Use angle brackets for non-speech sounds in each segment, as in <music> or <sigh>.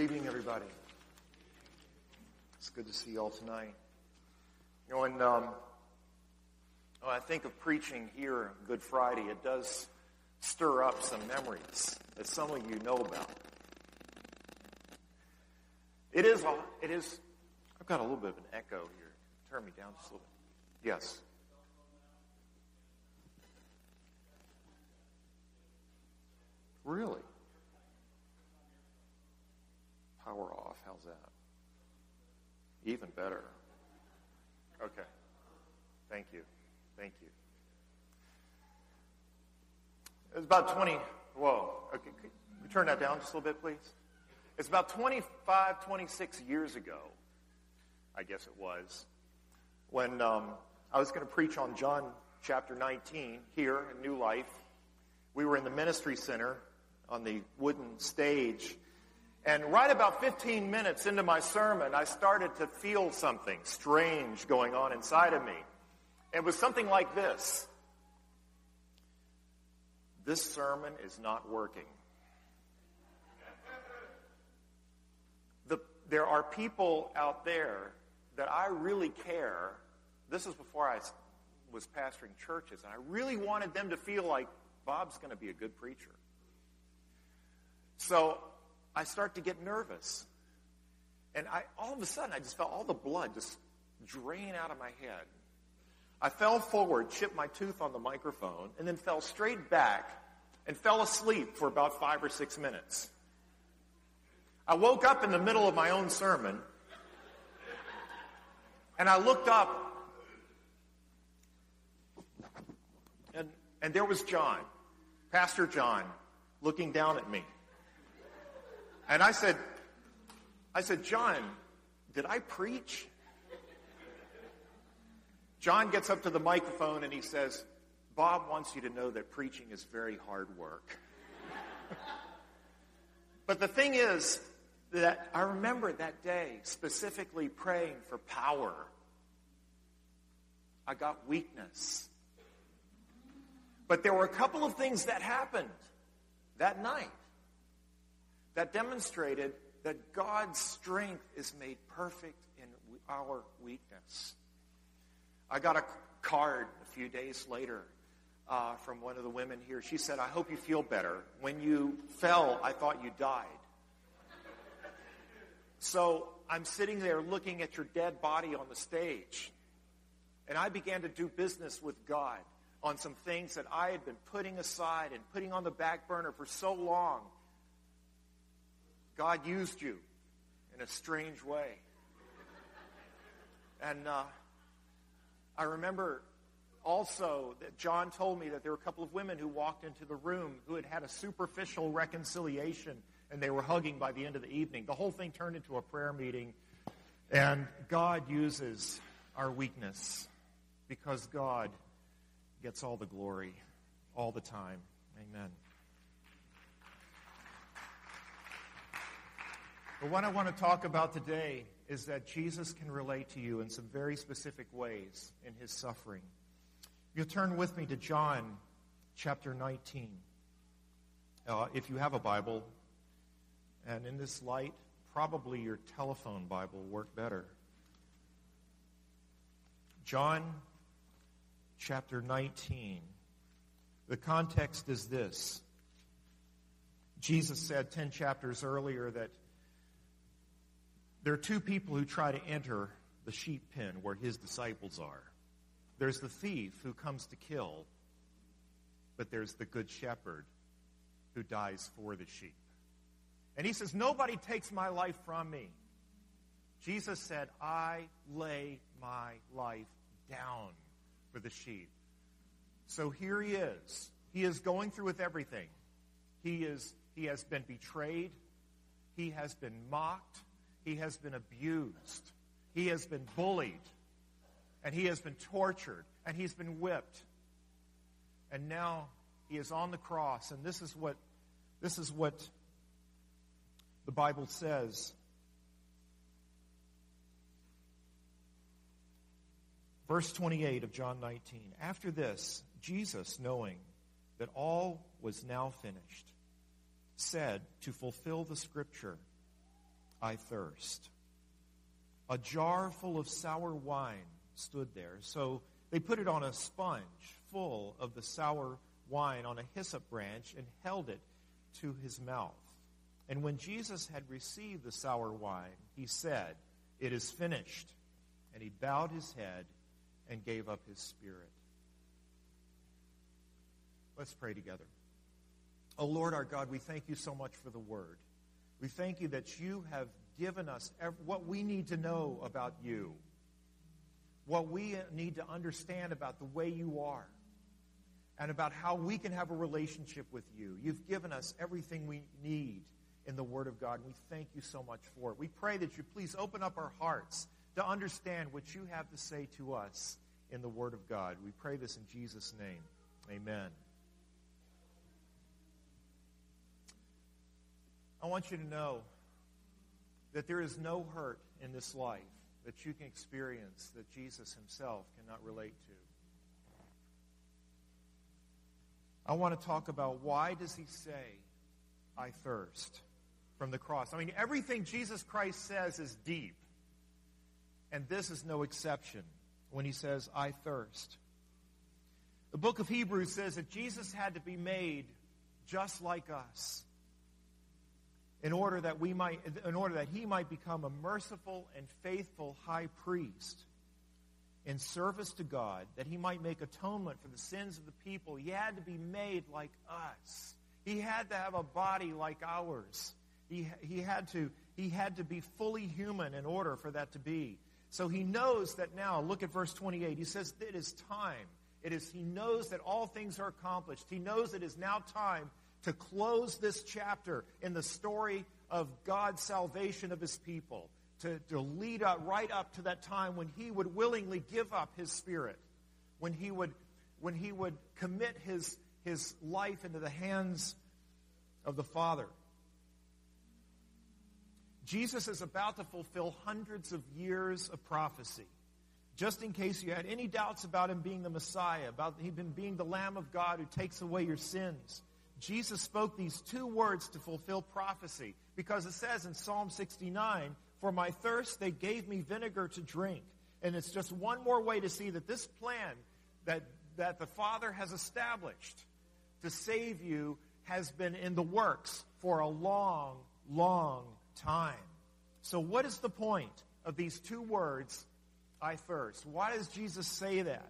Good evening, everybody. It's good to see you all tonight. You know, when, um, when I think of preaching here on Good Friday, it does stir up some memories that some of you know about. It is, it is, I've got a little bit of an echo here. Turn me down just a little bit. Yes. Really? Power off. How's that? Even better. Okay. Thank you. Thank you. It's about 20. Whoa. Okay. Could you turn that down just a little bit, please? It's about 25, 26 years ago, I guess it was, when um, I was going to preach on John chapter 19 here in New Life. We were in the ministry center on the wooden stage. And right about 15 minutes into my sermon, I started to feel something strange going on inside of me. It was something like this. This sermon is not working. The, there are people out there that I really care. This is before I was pastoring churches, and I really wanted them to feel like Bob's going to be a good preacher. So I start to get nervous. And I, all of a sudden, I just felt all the blood just drain out of my head. I fell forward, chipped my tooth on the microphone, and then fell straight back and fell asleep for about five or six minutes. I woke up in the middle of my own sermon, and I looked up, and, and there was John, Pastor John, looking down at me. And I said, I said, John, did I preach? John gets up to the microphone and he says, Bob wants you to know that preaching is very hard work. <laughs> but the thing is that I remember that day specifically praying for power. I got weakness. But there were a couple of things that happened that night that demonstrated that God's strength is made perfect in our weakness. I got a card a few days later uh, from one of the women here. She said, I hope you feel better. When you fell, I thought you died. So I'm sitting there looking at your dead body on the stage. And I began to do business with God on some things that I had been putting aside and putting on the back burner for so long God used you in a strange way. And uh, I remember also that John told me that there were a couple of women who walked into the room who had had a superficial reconciliation and they were hugging by the end of the evening. The whole thing turned into a prayer meeting. And God uses our weakness because God gets all the glory all the time. Amen. But what I want to talk about today is that Jesus can relate to you in some very specific ways in his suffering. You'll turn with me to John chapter 19. Uh, if you have a Bible, and in this light, probably your telephone Bible will work better. John chapter 19. The context is this. Jesus said 10 chapters earlier that there are two people who try to enter the sheep pen where his disciples are. There's the thief who comes to kill, but there's the good shepherd who dies for the sheep. And he says, Nobody takes my life from me. Jesus said, I lay my life down for the sheep. So here he is. He is going through with everything. He is he has been betrayed. He has been mocked. He has been abused. He has been bullied. And he has been tortured. And he's been whipped. And now he is on the cross. And this is what, this is what the Bible says. Verse 28 of John 19. After this, Jesus, knowing that all was now finished, said to fulfill the scripture, I thirst. A jar full of sour wine stood there. So they put it on a sponge full of the sour wine on a hyssop branch and held it to his mouth. And when Jesus had received the sour wine, he said, It is finished. And he bowed his head and gave up his spirit. Let's pray together. Oh Lord our God, we thank you so much for the word. We thank you that you have given us what we need to know about you, what we need to understand about the way you are, and about how we can have a relationship with you. You've given us everything we need in the Word of God, and we thank you so much for it. We pray that you please open up our hearts to understand what you have to say to us in the Word of God. We pray this in Jesus' name. Amen. I want you to know that there is no hurt in this life that you can experience that Jesus himself cannot relate to. I want to talk about why does he say, I thirst from the cross. I mean, everything Jesus Christ says is deep. And this is no exception when he says, I thirst. The book of Hebrews says that Jesus had to be made just like us in order that we might in order that he might become a merciful and faithful high priest in service to God that he might make atonement for the sins of the people. He had to be made like us. He had to have a body like ours. He, he had to he had to be fully human in order for that to be. So he knows that now look at verse 28 he says it is time. It is he knows that all things are accomplished. He knows it is now time to close this chapter in the story of God's salvation of his people, to, to lead up right up to that time when he would willingly give up his spirit, when he would, when he would commit his, his life into the hands of the Father. Jesus is about to fulfill hundreds of years of prophecy. Just in case you had any doubts about him being the Messiah, about him being the Lamb of God who takes away your sins, Jesus spoke these two words to fulfill prophecy because it says in Psalm 69, For my thirst they gave me vinegar to drink. And it's just one more way to see that this plan that, that the Father has established to save you has been in the works for a long, long time. So, what is the point of these two words, I thirst? Why does Jesus say that?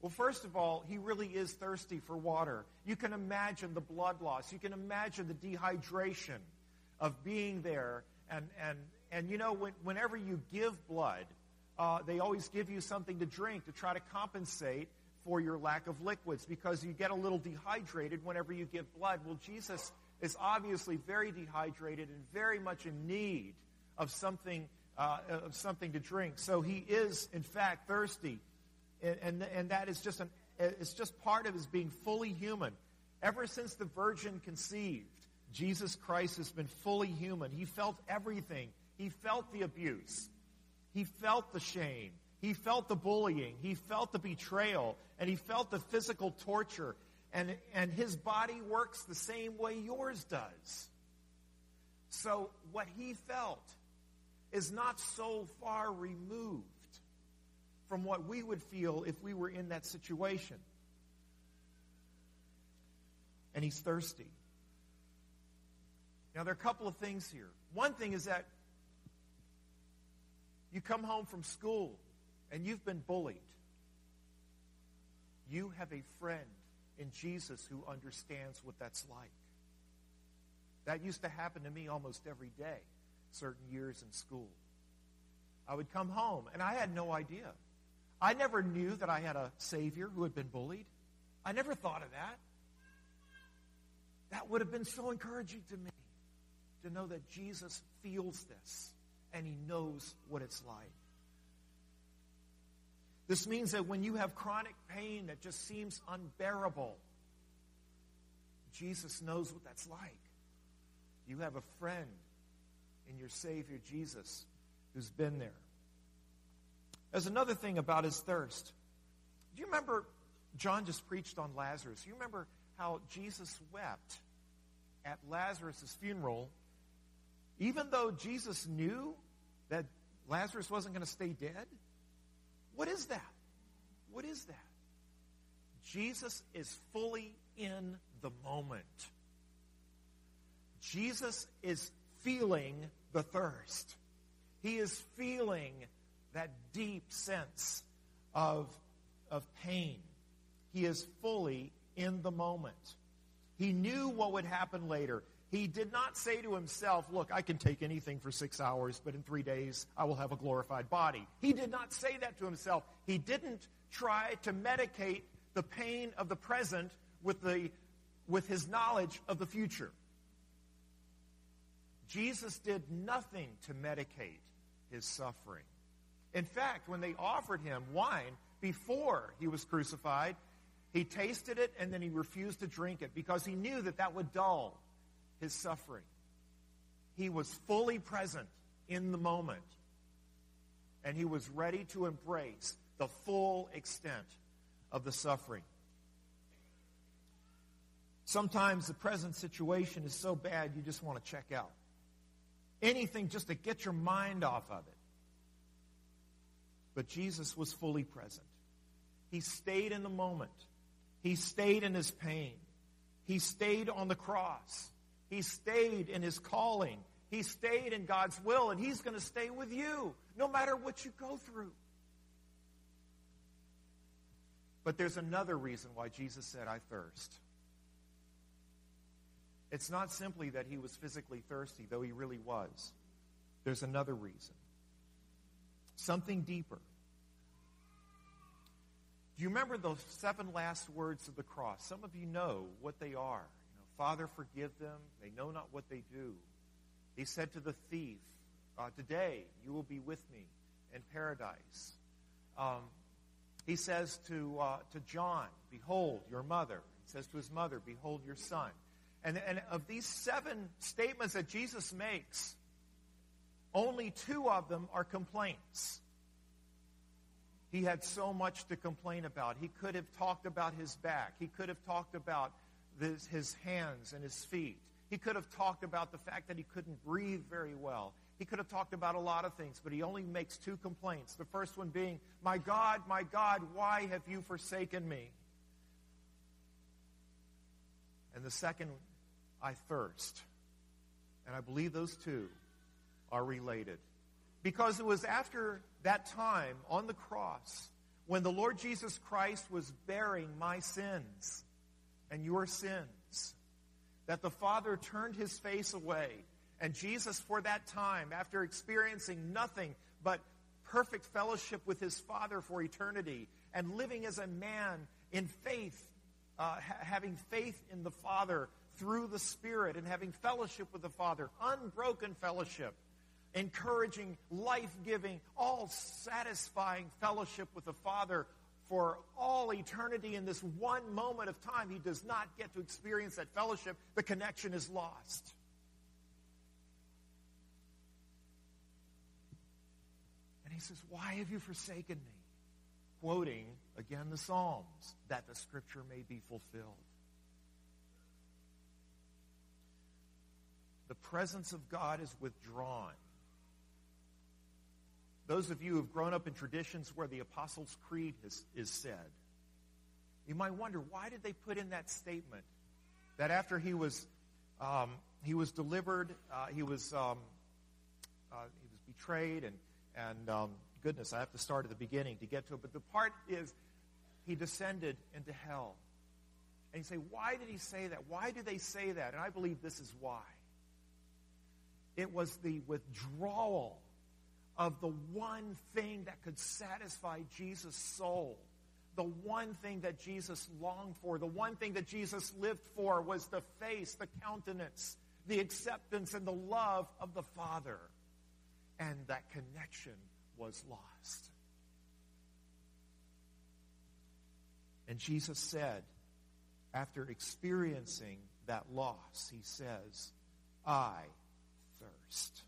Well, first of all, he really is thirsty for water. You can imagine the blood loss. You can imagine the dehydration of being there. And, and, and you know, when, whenever you give blood, uh, they always give you something to drink to try to compensate for your lack of liquids because you get a little dehydrated whenever you give blood. Well, Jesus is obviously very dehydrated and very much in need of something, uh, of something to drink. So he is, in fact, thirsty. And, and, and that is just, an, it's just part of his being fully human. Ever since the virgin conceived, Jesus Christ has been fully human. He felt everything. He felt the abuse. He felt the shame. He felt the bullying. He felt the betrayal. And he felt the physical torture. And, and his body works the same way yours does. So what he felt is not so far removed from what we would feel if we were in that situation. And he's thirsty. Now, there are a couple of things here. One thing is that you come home from school and you've been bullied. You have a friend in Jesus who understands what that's like. That used to happen to me almost every day, certain years in school. I would come home and I had no idea. I never knew that I had a Savior who had been bullied. I never thought of that. That would have been so encouraging to me to know that Jesus feels this and he knows what it's like. This means that when you have chronic pain that just seems unbearable, Jesus knows what that's like. You have a friend in your Savior Jesus who's been there. There's another thing about his thirst. Do you remember John just preached on Lazarus? You remember how Jesus wept at Lazarus' funeral Even though Jesus knew that Lazarus wasn't going to stay dead? What is that? What is that? Jesus is fully in the moment. Jesus is feeling the thirst. He is feeling that deep sense of, of pain. He is fully in the moment. He knew what would happen later. He did not say to himself, Look, I can take anything for six hours, but in three days I will have a glorified body. He did not say that to himself. He didn't try to medicate the pain of the present with, the, with his knowledge of the future. Jesus did nothing to medicate his suffering. In fact, when they offered him wine before he was crucified, he tasted it and then he refused to drink it because he knew that that would dull his suffering. He was fully present in the moment, and he was ready to embrace the full extent of the suffering. Sometimes the present situation is so bad you just want to check out. Anything just to get your mind off of it. But Jesus was fully present. He stayed in the moment. He stayed in his pain. He stayed on the cross. He stayed in his calling. He stayed in God's will, and he's going to stay with you no matter what you go through. But there's another reason why Jesus said, I thirst. It's not simply that he was physically thirsty, though he really was. There's another reason. Something deeper. Do you remember those seven last words of the cross? Some of you know what they are. Father, forgive them. They know not what they do. He said to the thief, uh, Today you will be with me in paradise. Um, he says to, uh, to John, Behold your mother. He says to his mother, Behold your son. And, and of these seven statements that Jesus makes, only two of them are complaints. He had so much to complain about. He could have talked about his back. He could have talked about his, his hands and his feet. He could have talked about the fact that he couldn't breathe very well. He could have talked about a lot of things, but he only makes two complaints. The first one being, My God, my God, why have you forsaken me? And the second, I thirst. And I believe those two are related. Because it was after that time on the cross when the Lord Jesus Christ was bearing my sins and your sins. That the Father turned his face away. And Jesus, for that time, after experiencing nothing but perfect fellowship with his Father for eternity and living as a man in faith, uh, ha- having faith in the Father through the Spirit and having fellowship with the Father, unbroken fellowship, encouraging, life giving, all satisfying fellowship with the Father for all eternity in this one moment of time, he does not get to experience that fellowship. The connection is lost. And he says, Why have you forsaken me? Quoting again the Psalms, that the scripture may be fulfilled. The presence of God is withdrawn those of you who have grown up in traditions where the Apostles' Creed is, is said, you might wonder why did they put in that statement that after he was um, he was delivered, uh, he was um, uh, he was betrayed, and and um, goodness, I have to start at the beginning to get to it. But the part is he descended into hell, and you say, why did he say that? Why do they say that? And I believe this is why. It was the withdrawal of the one thing that could satisfy Jesus' soul. The one thing that Jesus longed for, the one thing that Jesus lived for was the face, the countenance, the acceptance, and the love of the Father. And that connection was lost. And Jesus said, after experiencing that loss, he says, I thirst.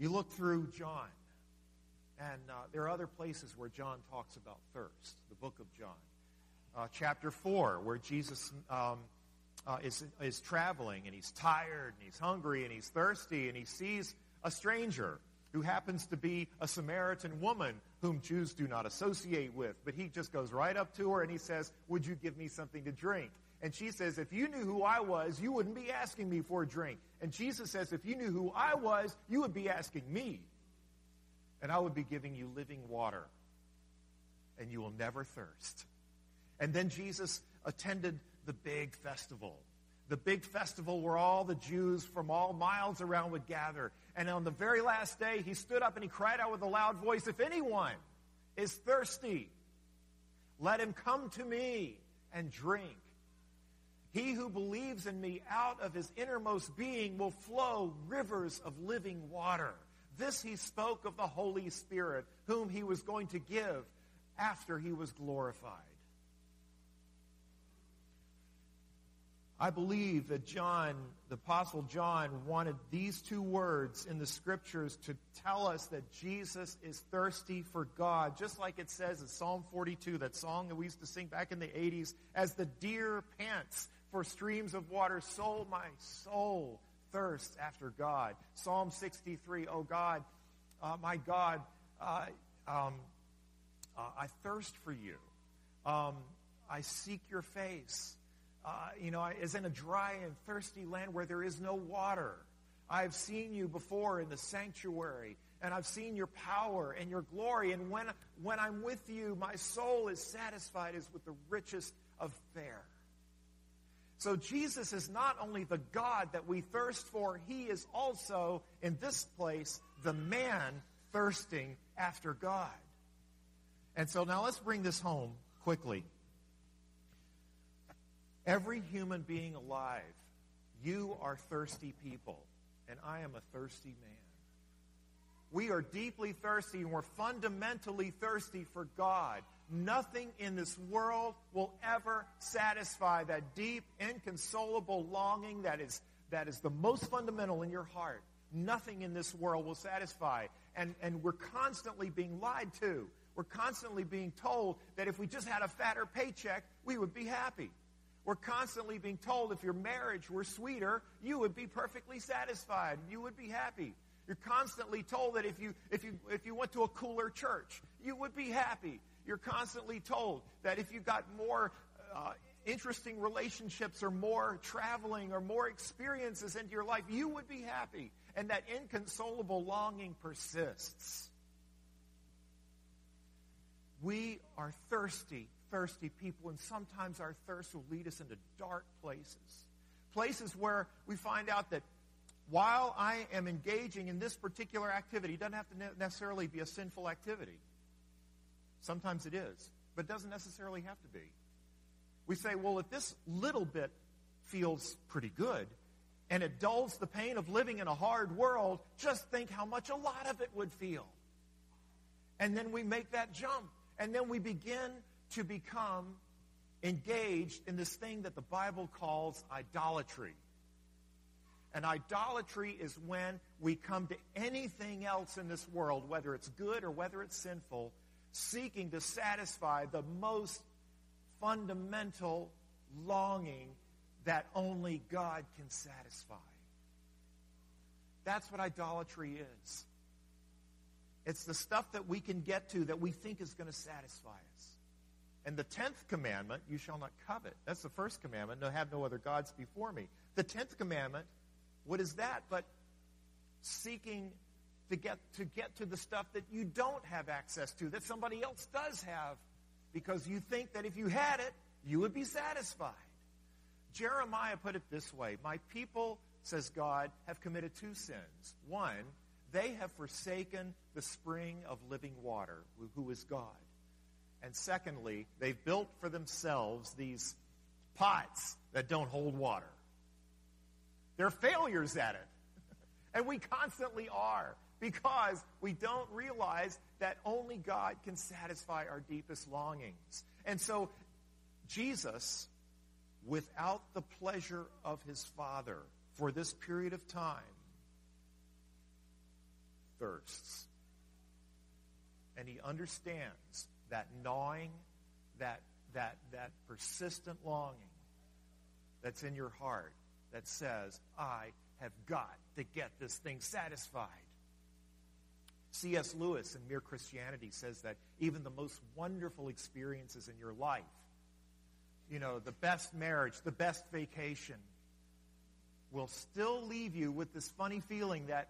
You look through John, and uh, there are other places where John talks about thirst, the book of John. Uh, chapter 4, where Jesus um, uh, is, is traveling and he's tired and he's hungry and he's thirsty and he sees a stranger who happens to be a Samaritan woman whom Jews do not associate with. But he just goes right up to her and he says, Would you give me something to drink? And she says, If you knew who I was, you wouldn't be asking me for a drink. And Jesus says, If you knew who I was, you would be asking me. And I would be giving you living water. And you will never thirst. And then Jesus attended the big festival. The big festival where all the Jews from all miles around would gather. And on the very last day, he stood up and he cried out with a loud voice, If anyone is thirsty, let him come to me and drink. He who believes in me out of his innermost being will flow rivers of living water. This he spoke of the Holy Spirit, whom he was going to give after he was glorified. I believe that John, the Apostle John, wanted these two words in the scriptures to tell us that Jesus is thirsty for God, just like it says in Psalm 42, that song that we used to sing back in the 80s, as the deer pants for streams of water, so my soul thirsts after God. Psalm 63, oh God, uh, my God, uh, um, uh, I thirst for you. Um, I seek your face uh, you know, is in a dry and thirsty land where there is no water. I've seen you before in the sanctuary, and I've seen your power and your glory. And when, when I'm with you, my soul is satisfied as with the richest of fare. So Jesus is not only the God that we thirst for, he is also, in this place, the man thirsting after God. And so now let's bring this home quickly. Every human being alive, you are thirsty people, and I am a thirsty man. We are deeply thirsty, and we're fundamentally thirsty for God. Nothing in this world will ever satisfy that deep, inconsolable longing that is, that is the most fundamental in your heart. Nothing in this world will satisfy. And, and we're constantly being lied to. We're constantly being told that if we just had a fatter paycheck, we would be happy. We're constantly being told if your marriage were sweeter, you would be perfectly satisfied. You would be happy. You're constantly told that if you, if you, if you went to a cooler church, you would be happy. You're constantly told that if you got more uh, interesting relationships or more traveling or more experiences into your life, you would be happy. And that inconsolable longing persists. We are thirsty thirsty people, and sometimes our thirst will lead us into dark places. Places where we find out that while I am engaging in this particular activity, it doesn't have to necessarily be a sinful activity. Sometimes it is, but it doesn't necessarily have to be. We say, well, if this little bit feels pretty good, and it dulls the pain of living in a hard world, just think how much a lot of it would feel. And then we make that jump. And then we begin to become engaged in this thing that the Bible calls idolatry. And idolatry is when we come to anything else in this world, whether it's good or whether it's sinful, seeking to satisfy the most fundamental longing that only God can satisfy. That's what idolatry is. It's the stuff that we can get to that we think is going to satisfy us. And the tenth commandment, you shall not covet. That's the first commandment, no, have no other gods before me. The tenth commandment, what is that? But seeking to get to get to the stuff that you don't have access to, that somebody else does have, because you think that if you had it, you would be satisfied. Jeremiah put it this way My people, says God, have committed two sins. One, they have forsaken the spring of living water, who is God. And secondly, they've built for themselves these pots that don't hold water. They're failures at it. <laughs> and we constantly are because we don't realize that only God can satisfy our deepest longings. And so Jesus, without the pleasure of his Father for this period of time, thirsts. And he understands that gnawing, that, that, that persistent longing. that's in your heart that says, I have got to get this thing satisfied. C.S. Lewis in Mere Christianity says that even the most wonderful experiences in your life, you know, the best marriage, the best vacation, will still leave you with this funny feeling that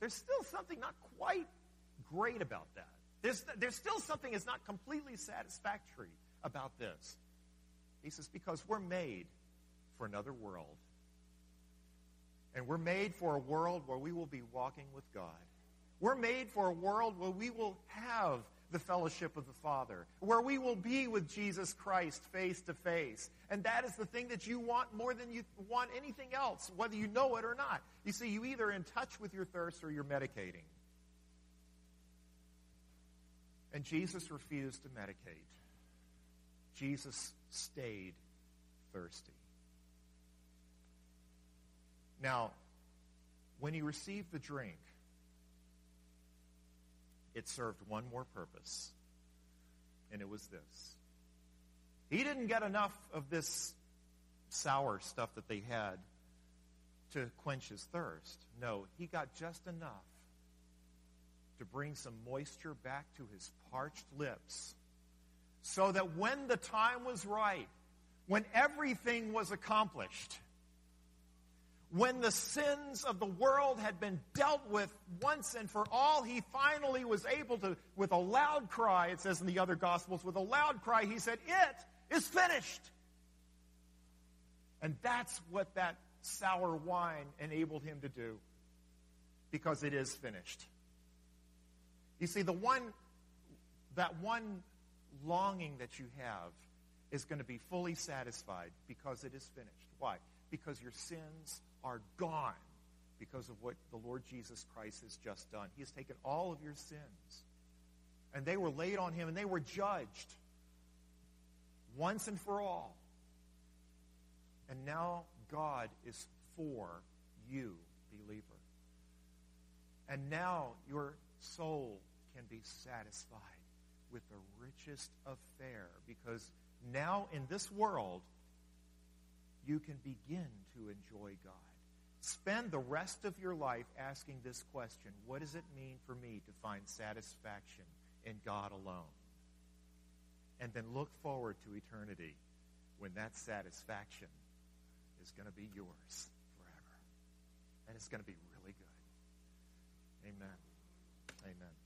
there's still something not quite great about that. There's, there's still something that's not completely satisfactory about this. He says, because we're made for another world. And we're made for a world where we will be walking with God. We're made for a world where we will have the fellowship of the Father, where we will be with Jesus Christ face to face. And that is the thing that you want more than you want anything else, whether you know it or not. You see, you either in touch with your thirst or you're medicating. And Jesus refused to medicate. Jesus stayed thirsty. Now, when he received the drink, it served one more purpose, and it was this. He didn't get enough of this sour stuff that they had to quench his thirst. No, he got just enough to bring some moisture back to his parched lips so that when the time was right, when everything was accomplished, when the sins of the world had been dealt with once and for all, he finally was able to, with a loud cry, it says in the other Gospels, with a loud cry, he said, It is finished. And that's what that sour wine enabled him to do, because it is finished. You see, the one, that one longing that you have is going to be fully satisfied because it is finished. Why? Because your sins are gone because of what the Lord Jesus Christ has just done. He has taken all of your sins. And they were laid on him and they were judged once and for all. And now God is for you, believer. And now your soul can be satisfied with the richest of fare because now in this world you can begin to enjoy God. Spend the rest of your life asking this question What does it mean for me to find satisfaction in God alone? And then look forward to eternity when that satisfaction is going to be yours forever. And it's going to be really good. Amen. Amen.